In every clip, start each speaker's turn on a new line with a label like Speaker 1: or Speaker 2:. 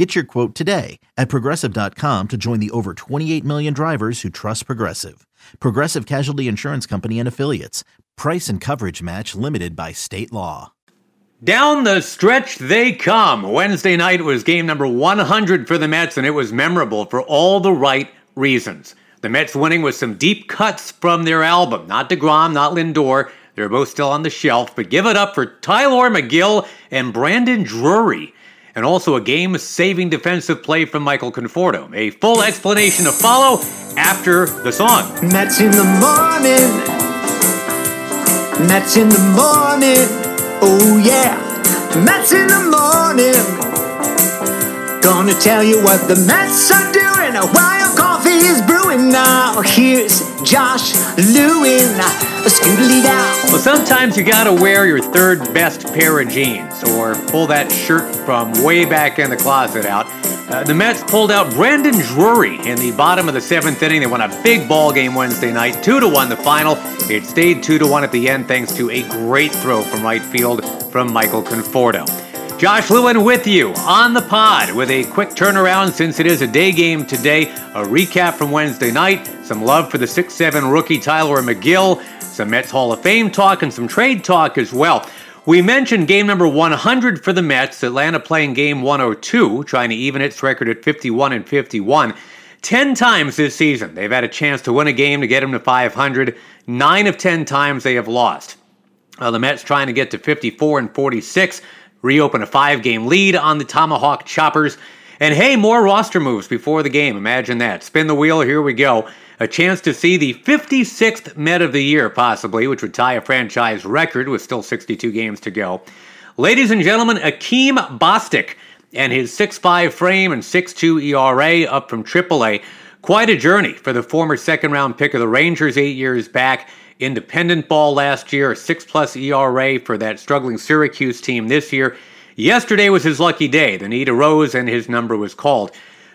Speaker 1: Get your quote today at progressive.com to join the over 28 million drivers who trust Progressive. Progressive Casualty Insurance Company and Affiliates. Price and coverage match limited by state law.
Speaker 2: Down the stretch they come. Wednesday night was game number 100 for the Mets, and it was memorable for all the right reasons. The Mets winning with some deep cuts from their album. Not DeGrom, not Lindor. They're both still on the shelf, but give it up for Tylor Megill and Brandon Drury and also a game saving defensive play from Michael Conforto. A full explanation to follow after the song.
Speaker 3: Mets in the morning. Mets in the morning. Oh, yeah. Mets in the morning. Gonna tell you what the Mets are doing a while coffee is brewing now. Here's Josh Lewin, scootily down.
Speaker 2: Well, sometimes you gotta wear your third best pair of jeans or pull that shirt from way back in the closet out. Uh, the Mets pulled out Brandon Drury in the bottom of the seventh inning. They won a big ball game Wednesday night, two to one the final. It stayed two to one at the end thanks to a great throw from right field from Michael Conforto. Josh Lewin with you on the pod with a quick turnaround since it is a day game today. A recap from Wednesday night, some love for the 6 7 rookie Tylor Megill, some Mets Hall of Fame talk, and some trade talk as well. We mentioned game number 100 for the Mets, Atlanta playing game 102, trying to even its record at 51 and 51. 10 times this season, they've had a chance to win a game to get them to 500. Nine of 10 times they have lost. Uh, the Mets trying to get to 54 and 46 reopen a five game lead on the Tomahawk Choppers. And hey, more roster moves before the game. Imagine that. Spin the wheel, here we go. A chance to see the 56th Met of the Year, possibly, which would tie a franchise record with still 62 games to go. Ladies and gentlemen, Akeem Bostick and his 6'5 frame and 6'2 ERA up from AAA. Quite a journey for the former second round pick of the Rangers eight years back independent ball last year, a six plus ERA for that struggling Syracuse team this year. Yesterday was his lucky day. The need arose and his number was called.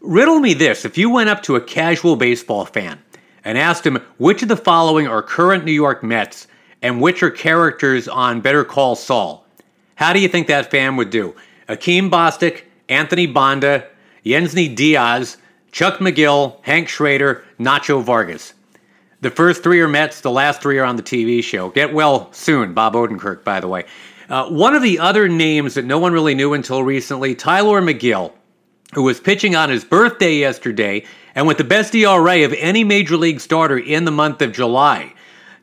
Speaker 2: Riddle me this if you went up to a casual baseball fan and asked him which of the following are current New York Mets and which are characters on Better Call Saul, how do you think that fan would do? Akeem Bostick, Anthony Banda, Yennsy Diaz, Chuck McGill, Hank Schrader, Nacho Vargas. The first three are Mets, the last three are on the TV show. Get well soon, Bob Odenkirk, by the way. Uh, one of the other names that no one really knew until recently, Tylor Megill, who was pitching on his birthday yesterday and with the best ERA of any major league starter in the month of July.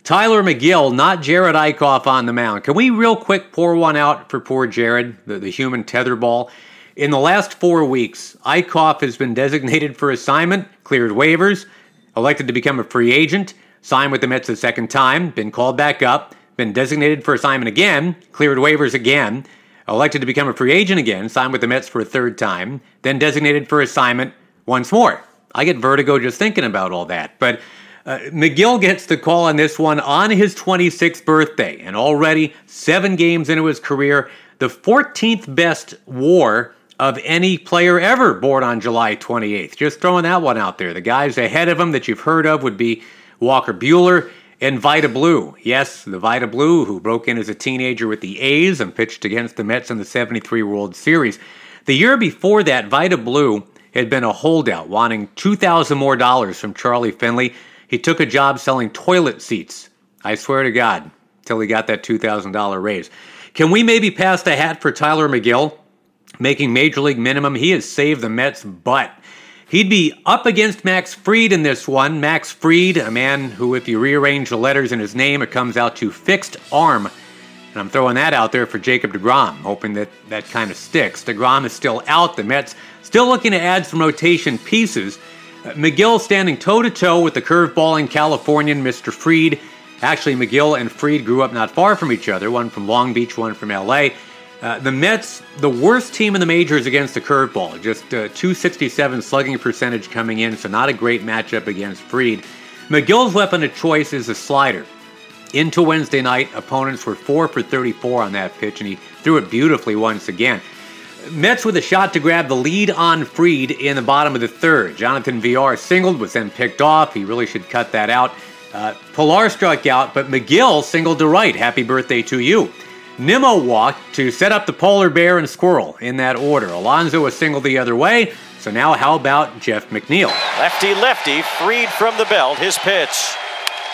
Speaker 2: Tylor Megill, not Jared Eickhoff on the mound. Can we real quick pour one out for poor Jared, the, the human tetherball? In the last four weeks, Eickhoff has been designated for assignment, cleared waivers, elected to become a free agent, signed with the Mets a second time, been called back up, been designated for assignment again, cleared waivers again, elected to become a free agent again, signed with the Mets for a third time, then designated for assignment once more. I get vertigo just thinking about all that. But uh, Megill gets the call on this one on his 26th birthday, and already seven games into his career, the 14th best war of any player ever born on July 28th. Just throwing that one out there. The guys ahead of him that you've heard of would be Walker Buehler and Vida Blue. Yes, the Vida Blue who broke in as a teenager with the A's and pitched against the Mets in the 73 World Series. The year before that, Vida Blue had been a holdout, wanting 2000 more dollars from Charlie Finley. He took a job selling toilet seats. I swear to God, till he got that $2,000 raise. Can we maybe pass the hat for Tyler Megill? Making major league minimum. He has saved the Mets' butt. He'd be up against Max Fried in this one. Max Fried, a man who, if you rearrange the letters in his name, it comes out to fixed arm. And I'm throwing that out there for Jacob DeGrom, hoping that that kind of sticks. DeGrom is still out. The Mets still looking to add some rotation pieces. Uh, Megill standing toe to toe with the curveballing Californian Mr. Fried. Actually, Megill and Fried grew up not far from each other, one from Long Beach, one from LA. Uh, the Mets, the worst team in the majors against the curveball, just uh, 267 slugging percentage coming in, so not a great matchup against Fried. Megill's weapon of choice is a slider. Into Wednesday night, opponents were 4 for 34 on that pitch, and he threw it beautifully once again. Mets with a shot to grab the lead on Fried in the bottom of the third. Jonathan Villar singled, was then picked off. He really should cut that out. Uh, Pillar struck out, but Megill singled to right. Happy birthday to you. Nimmo walked to set up the polar bear and squirrel in that order. Alonso was singled the other way. So now, how about Jeff McNeil?
Speaker 4: Lefty, lefty, Fried from the belt. His pitch.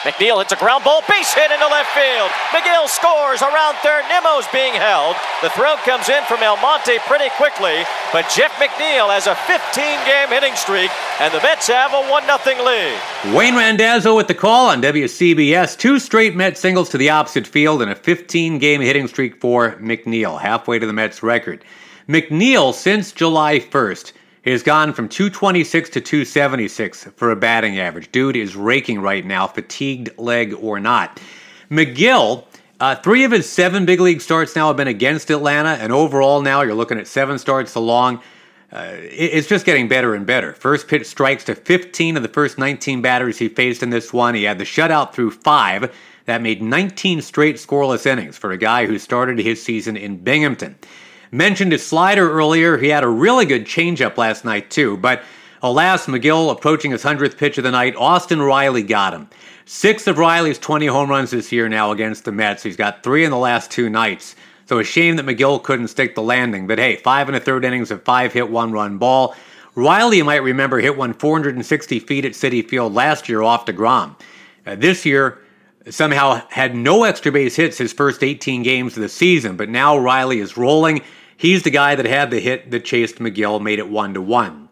Speaker 4: McNeil hits a ground ball, base hit into left field. Megill scores around third. Nimmo's being held. The throw comes in from Almonte pretty quickly, but Jeff McNeil has a 15-game hitting streak, and the Mets have a 1-0 lead.
Speaker 2: Wayne Randazzo with the call on WCBS. Two straight Mets singles to the opposite field and a 15-game hitting streak for McNeil, halfway to the Mets record. McNeil, since July 1st, he has gone from 226 to 276 for a batting average. Dude is raking right now, fatigued leg or not. Megill, uh, three of his seven big league starts now have been against Atlanta, and overall now you're looking at seven starts along. Uh, it's just getting better and better. First pitch strikes to 15 of the first 19 batters he faced in this one. He had the shutout through five. That made 19 straight scoreless innings for a guy who started his season in Binghamton. Mentioned his slider earlier. He had a really good changeup last night, too. But alas, Megill approaching his 100th pitch of the night. Austin Riley got him. Six of Riley's 20 home runs this year now against the Mets. He's got three in the last two nights. So a shame that Megill couldn't stick the landing. But hey, five and a third innings of five hit, one run ball. Riley, you might remember, hit one 460 feet at Citi Field last year off DeGrom. Uh, this year, somehow had no extra base hits his first 18 games of the season, but now Riley is rolling. He's the guy that had the hit that chased Megill, made it one to one.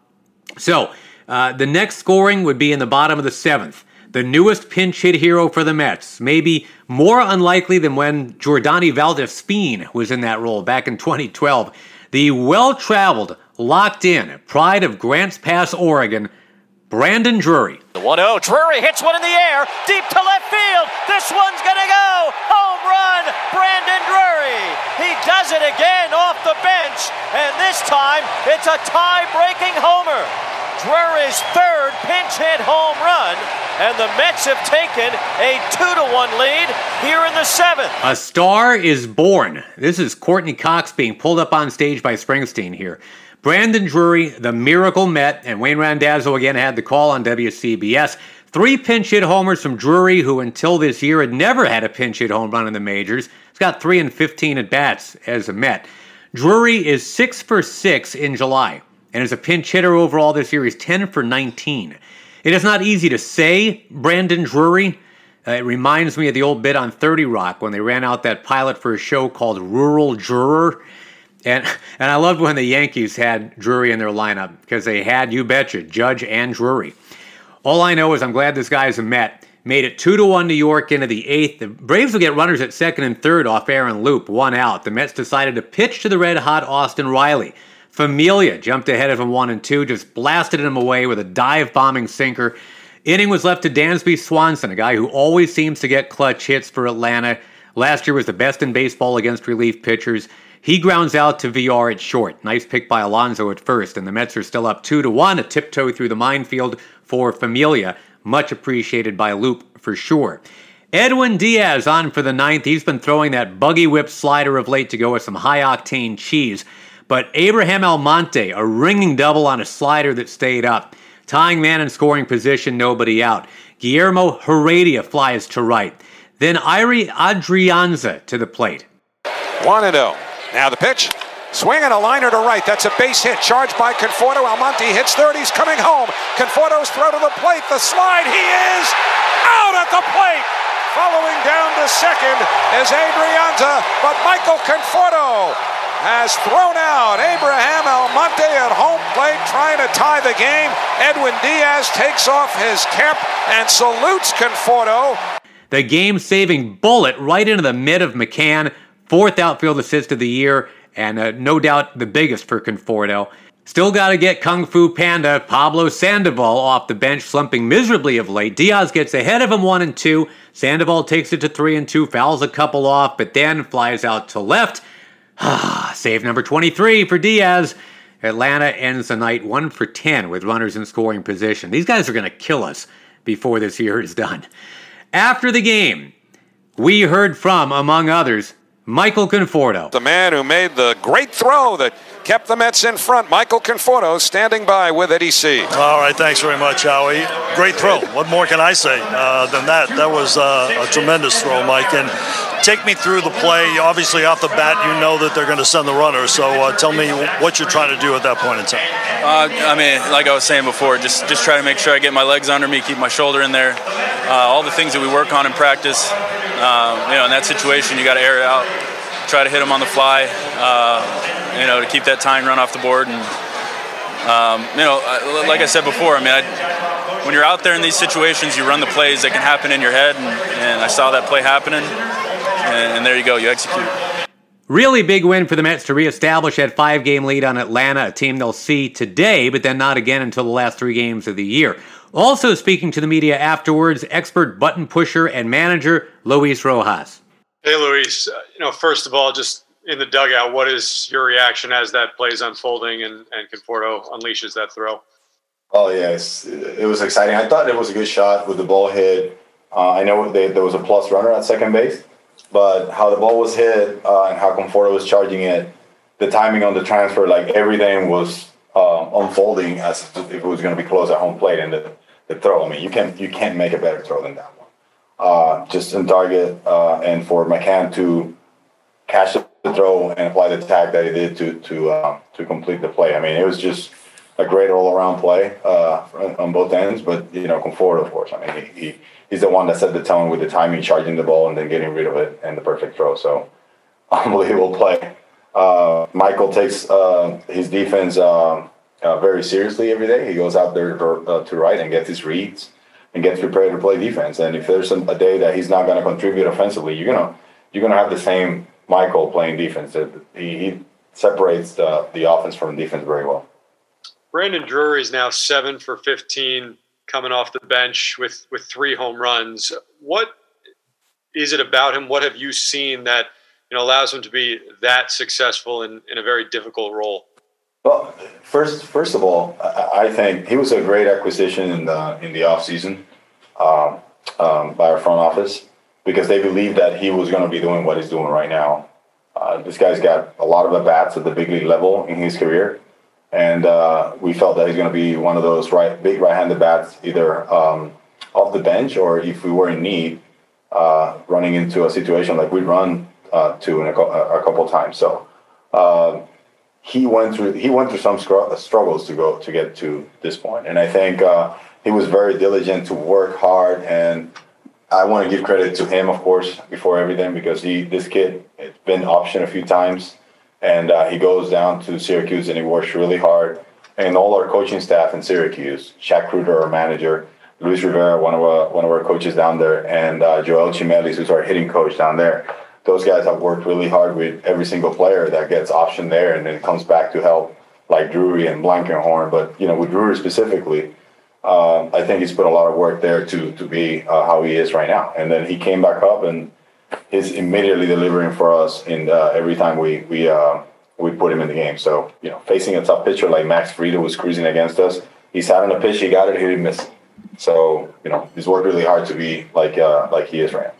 Speaker 2: So uh, the next scoring would be in the bottom of the seventh. The newest pinch hit hero for the Mets, maybe more unlikely than when Jordany Valdespin was in that role back in 2012. The well traveled, locked in pride of Grants Pass, Oregon, Brandon Drury.
Speaker 4: The 1 0. Drury hits one in the air, deep to left field. This one's going to go. Home run, Brandon Drury. He does it again off the bench, and this time it's a tie breaking homer. Drury's third pinch hit home run, and the Mets have taken a 2 to 1 lead here in the seventh.
Speaker 2: A star is born. This is Courteney Cox being pulled up on stage by Springsteen here. Brandon Drury, the miracle Met, and Wayne Randazzo again had the call on WCBS. Three pinch hit homers from Drury, who until this year had never had a pinch hit home run in the majors. Got 3 and 15 at bats as a Met. Drury is 6 for 6 in July, and as a pinch hitter overall this year, he's 10 for 19. It is not easy to say Brandon Drury. Uh, it reminds me of the old bit on 30 Rock when they ran out that pilot for a show called Rural Juror. And and I loved when the Yankees had Drury in their lineup because they had, you betcha, Judge and Drury. All I know is I'm glad this guy is a Met. Made it two to one New York into the eighth. The Braves will get runners at second and third off Aaron Loup, one out. The Mets decided to pitch to the red hot Austin Riley. Familia jumped ahead of him one and two, just blasted him away with a dive bombing sinker. Inning was left to Dansby Swanson, a guy who always seems to get clutch hits for Atlanta. Last year was the best in baseball against relief pitchers. He grounds out to Villar at short. Nice pick by Alonso at first, and the Mets are still up 2 to 1, a tiptoe through the minefield for Familia. Much appreciated by Loup for sure. Edwin Diaz on for the ninth. He's been throwing that buggy whip slider of late to go with some high octane cheese. But Abraham Almonte, a ringing double on a slider that stayed up. Tying man in scoring position, nobody out. Guillermo Heredia flies to right. Then Ehire Adrianza to the plate.
Speaker 5: 1 0. Now the pitch. Swinging a liner to right. That's a base hit. Charged by Conforto. Almonte hits third. He's coming home. Conforto's throw to the plate. The slide. He is out at the plate. Following down to second is Adrianza, but Michael Conforto has thrown out Abraham Almonte at home plate trying to tie the game. Edwin Diaz takes off his cap and salutes Conforto.
Speaker 2: The game saving bullet right into the mid of McCann fourth outfield assist of the year, and uh, no doubt the biggest for Conforto. Still got to get Kung Fu Panda Pablo Sandoval off the bench, slumping miserably of late. Diaz gets ahead of him one and two. Sandoval takes it to three and two, fouls a couple off, but then flies out to left. Save number 23 for Diaz. Atlanta ends the night one for 10 with runners in scoring position. These guys are going to kill us before this year is done. After the game, we heard from, among others, Michael Conforto.
Speaker 5: The man who made the great throw that kept the Mets in front, Michael Conforto, standing by with Eddie C.
Speaker 6: All right, thanks very much, Howie. Great throw. What more can I say uh, than that? That was uh, a tremendous throw, Mike. And take me through the play. Obviously, off the bat, you know that they're going to send the runner. So uh, tell me what you're trying to do at that point in time.
Speaker 7: Uh, I mean, like I was saying before, just just try to make sure I get my legs under me, keep my shoulder in there. Uh, all the things that we work on in practice. Um, you know, in that situation, you got to air it out, try to hit them on the fly. Uh, you know, to keep that time run off the board. And um, you know, like I said before, I mean, I, when you're out there in these situations, you run the plays that can happen in your head, and, and I saw that play happening and, and there you go, you execute.
Speaker 2: Really big win for the Mets to reestablish that five game lead on Atlanta, a team they'll see today, but then not again until the last three games of the year. Also speaking to the media afterwards, expert button pusher and manager Luis Rojas.
Speaker 8: Hey, Luis. Uh, you know, first of all, just in the dugout, what is your reaction as that plays unfolding and, and Conforto unleashes that throw?
Speaker 9: Oh, yes. It was exciting. I thought it was a good shot with the ball hit. Uh, I know they, there was a plus runner at second base. But how the ball was hit uh, and how Conforto was charging it, the timing on the transfer, like everything was uh, unfolding as if it was going to be close at home plate and the, the throw. I mean, you can't you can't make a better throw than that one. Uh, just in target uh, and for McCann to catch the throw and apply the tag that he did to to uh, to complete the play. I mean, it was just a great all around play uh, on both ends. But you know, Conforto, of course. I mean, he, he he's the one that set the tone with the timing, charging the ball, and then getting rid of it, and the perfect throw. So, unbelievable play. Uh, Michael takes uh, his defense uh, uh very seriously every day. He goes out there to, uh, to right and gets his reads and gets prepared to play defense. And if there's a day that he's not going to contribute offensively, you're gonna you're gonna have the same Michael playing defense. He, he separates the, the offense from defense very well.
Speaker 8: Brandon Drury is now seven for 15 coming off the bench with with three home runs. What is it about him? What have you seen that you know allows him to be that successful in, in a very difficult role?
Speaker 9: Well, first first of all, I think he was a great acquisition in the in the off season um, um, by our front office because they believed that he was going to be doing what he's doing right now. Uh, this guy's got a lot of at bats at the big league level in his career and uh, we felt that he's going to be one of those right big right-handed bats, either um, off the bench or if we were in need, uh, running into a situation like we run uh, to in a, a couple times. So uh, he went through he went through some struggles to go to get to this point, and I think uh, he was very diligent to work hard and. I want to give credit to him, of course, before everything, because he, this kid, it's been optioned a few times and uh, he goes down to Syracuse and he works really hard. And all our coaching staff in Syracuse, Chad Kreuter, our manager, Luis Rivera, one of our, one of our coaches down there, and uh, Joel Chimelis, who's our hitting coach down there. Those guys have worked really hard with every single player that gets optioned there, and then comes back to help like Drury and Blankenhorn. But you know, with Drury specifically, uh, I think he's put a lot of work there to to be uh, how he is right now. And then he came back up and he's immediately delivering for us in uh, every time we we uh, we put him in the game. So you know, facing a tough pitcher like Max Fried was cruising against us, he sat on a pitch, he got it, he didn't miss it. So you know, he's worked really hard to be like uh, like he is right now.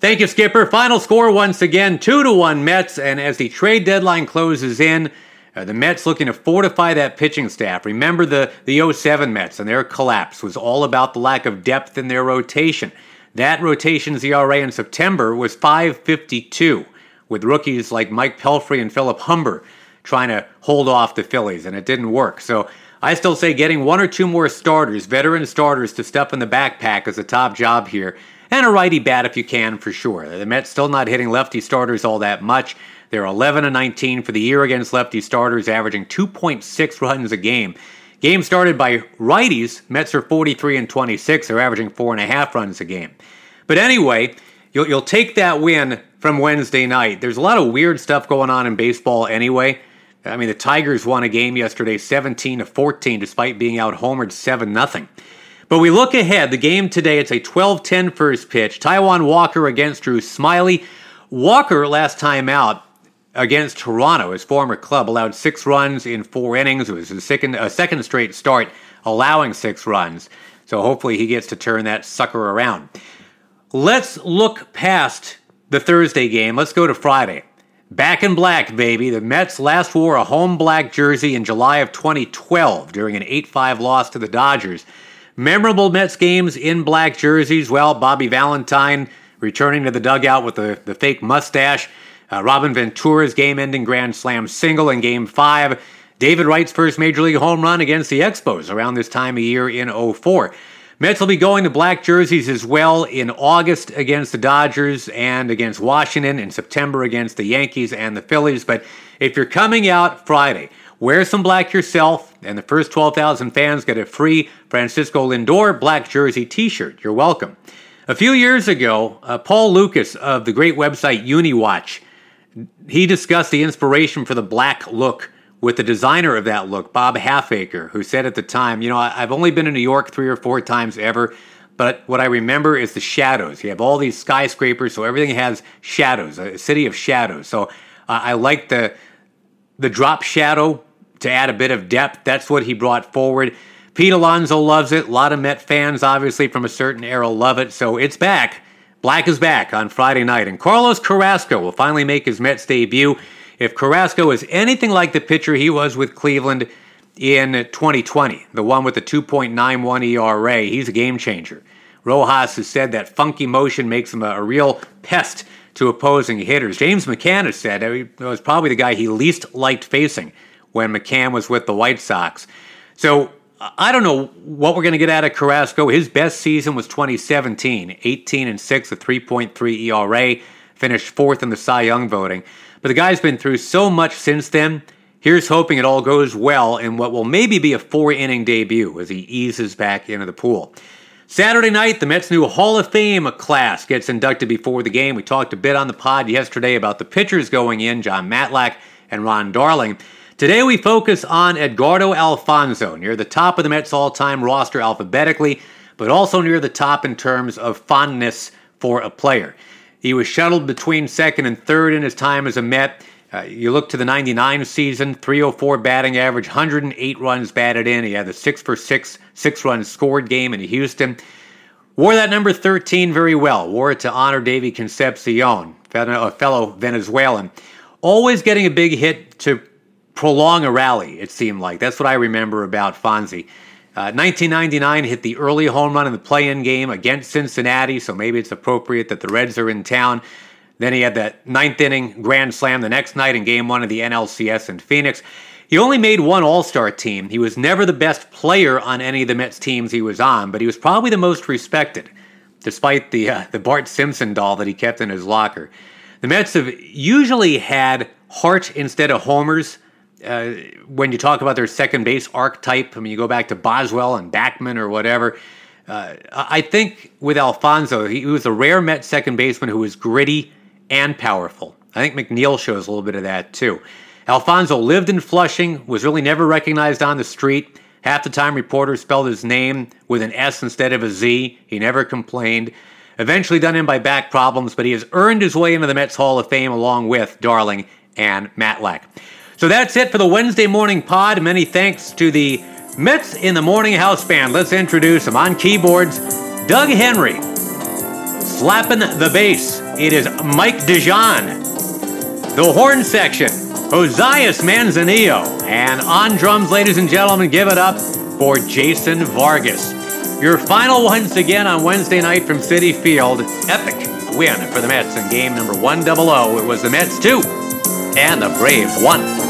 Speaker 2: Thank you, Skipper. Final score once again, two to one Mets. And as the trade deadline closes in, uh, the Mets looking to fortify that pitching staff. Remember the the 07 Mets and their collapse was all about the lack of depth in their rotation. That rotation's ERA in September was 552, with rookies like Mike Pelfrey and Philip Humber trying to hold off the Phillies, and it didn't work. So I still say getting one or two more starters, veteran starters, to step in the backpack is a top job here. And a righty bat if you can, for sure. The Mets still not hitting lefty starters all that much. They're 11 and 19 for the year against lefty starters, averaging 2.6 runs a game. Game started by righties. Mets are 43 and 26. They're averaging four and a half runs a game. But anyway, you'll, you'll take that win from Wednesday night. There's a lot of weird stuff going on in baseball anyway. I mean, the Tigers won a game yesterday 17 to 14 despite being out homered 7 0. But we look ahead. The game today, it's a 12 10 first pitch. Taijuan Walker against Drew Smyly. Walker, last time out, against Toronto. His former club allowed six runs in four innings. It was a second, a second straight start allowing six runs. So hopefully he gets to turn that sucker around. let's look past the Thursday game. Let's go to Friday. Back in black, baby. The Mets last wore a home black jersey in July of 2012 during an 8 5 loss to the Dodgers. Memorable Mets games in black jerseys. Well, Bobby Valentine returning to the dugout with the, the fake mustache. Uh, Robin Ventura's game ending grand slam single in game five. David Wright's first major league home run against the Expos around this time of year in 04. Mets will be going to black jerseys as well in August against the Dodgers and against Washington, in September against the Yankees and the Phillies. But if you're coming out Friday, wear some black yourself, and the first 12,000 fans get a free Francisco Lindor black jersey t shirt. You're welcome. A few years ago, uh, Paul Lukas of the great website UniWatch, he discussed the inspiration for the black look with the designer of that look, Bob Halfacre, who said at the time, you know, I've only been in New York three or four times ever, but what I remember is the shadows. You have all these skyscrapers, so everything has shadows, a city of shadows. So uh, I like the the drop shadow to add a bit of depth. That's what he brought forward. Pete Alonso loves it. A lot of Met fans, obviously from a certain era, love it. So it's back. Black is back on Friday night, and Carlos Carrasco will finally make his Mets debut. If Carrasco is anything like the pitcher he was with Cleveland in 2020, the one with the 2.91 ERA, he's a game changer. Rojas has said that funky motion makes him a, a real pest to opposing hitters. James McCann has said it was probably the guy he least liked facing when McCann was with the White Sox. So I don't know what we're going to get out of Carrasco. His best season was 2017, 18 and 6, a 3.3 ERA, finished fourth in the Cy Young voting. But the guy's been through so much since then. Here's hoping it all goes well in what will maybe be a four inning debut as he eases back into the pool. Saturday night, the Mets' new Hall of Fame class gets inducted before the game. We talked a bit on the pod yesterday about the pitchers going in, Jon Matlack and Ron Darling. Today we focus on Edgardo Alfonzo, near the top of the Mets all time roster alphabetically, but also near the top in terms of fondness for a player. He was shuttled between second and third in his time as a Met. Uh, you look to the 99 season, 304 batting average, 108 runs batted in. He had the 6 for 6, 6 runs scored game in Houston. Wore that number 13 very well. Wore it to honor Davy Concepcion, a fellow Venezuelan. Always getting a big hit to prolong a rally, it seemed like. That's what I remember about Fonzie. 1999 uh, hit the early home run in the play-in game against Cincinnati, so maybe it's appropriate that the Reds are in town. Then he had that ninth inning grand slam the next night in Game One of the NLCS in Phoenix. He only made one All-Star team. He was never the best player on any of the Mets teams he was on, but he was probably the most respected, despite the uh, the Bart Simpson doll that he kept in his locker. The Mets have usually had heart instead of homers uh, when you talk about their second base archetype, I mean, you go back to Boswell and Backman or whatever. Uh, I think with Alfonzo, he, was a rare Met second baseman who was gritty and powerful. I think McNeil shows a little bit of that too. Alfonzo lived in Flushing, was really never recognized on the street. Half the time, reporters spelled his name with an S instead of a Z. He never complained. Eventually done in by back problems, but he has earned his way into the Mets Hall of Fame along with Darling and Matlack. So that's it for the Wednesday morning pod. Many thanks to the Mets in the Morning House Band. Let's introduce them on keyboards Doug Henry. Slapping the bass, it is Mike DeJean. The horn section, Josias Manzanillo. And on drums, ladies and gentlemen, give it up for Jason Vargas. Your final once again on Wednesday night from Citi Field. Epic win for the Mets in game number 100. It was the Mets 2 and the Braves 1.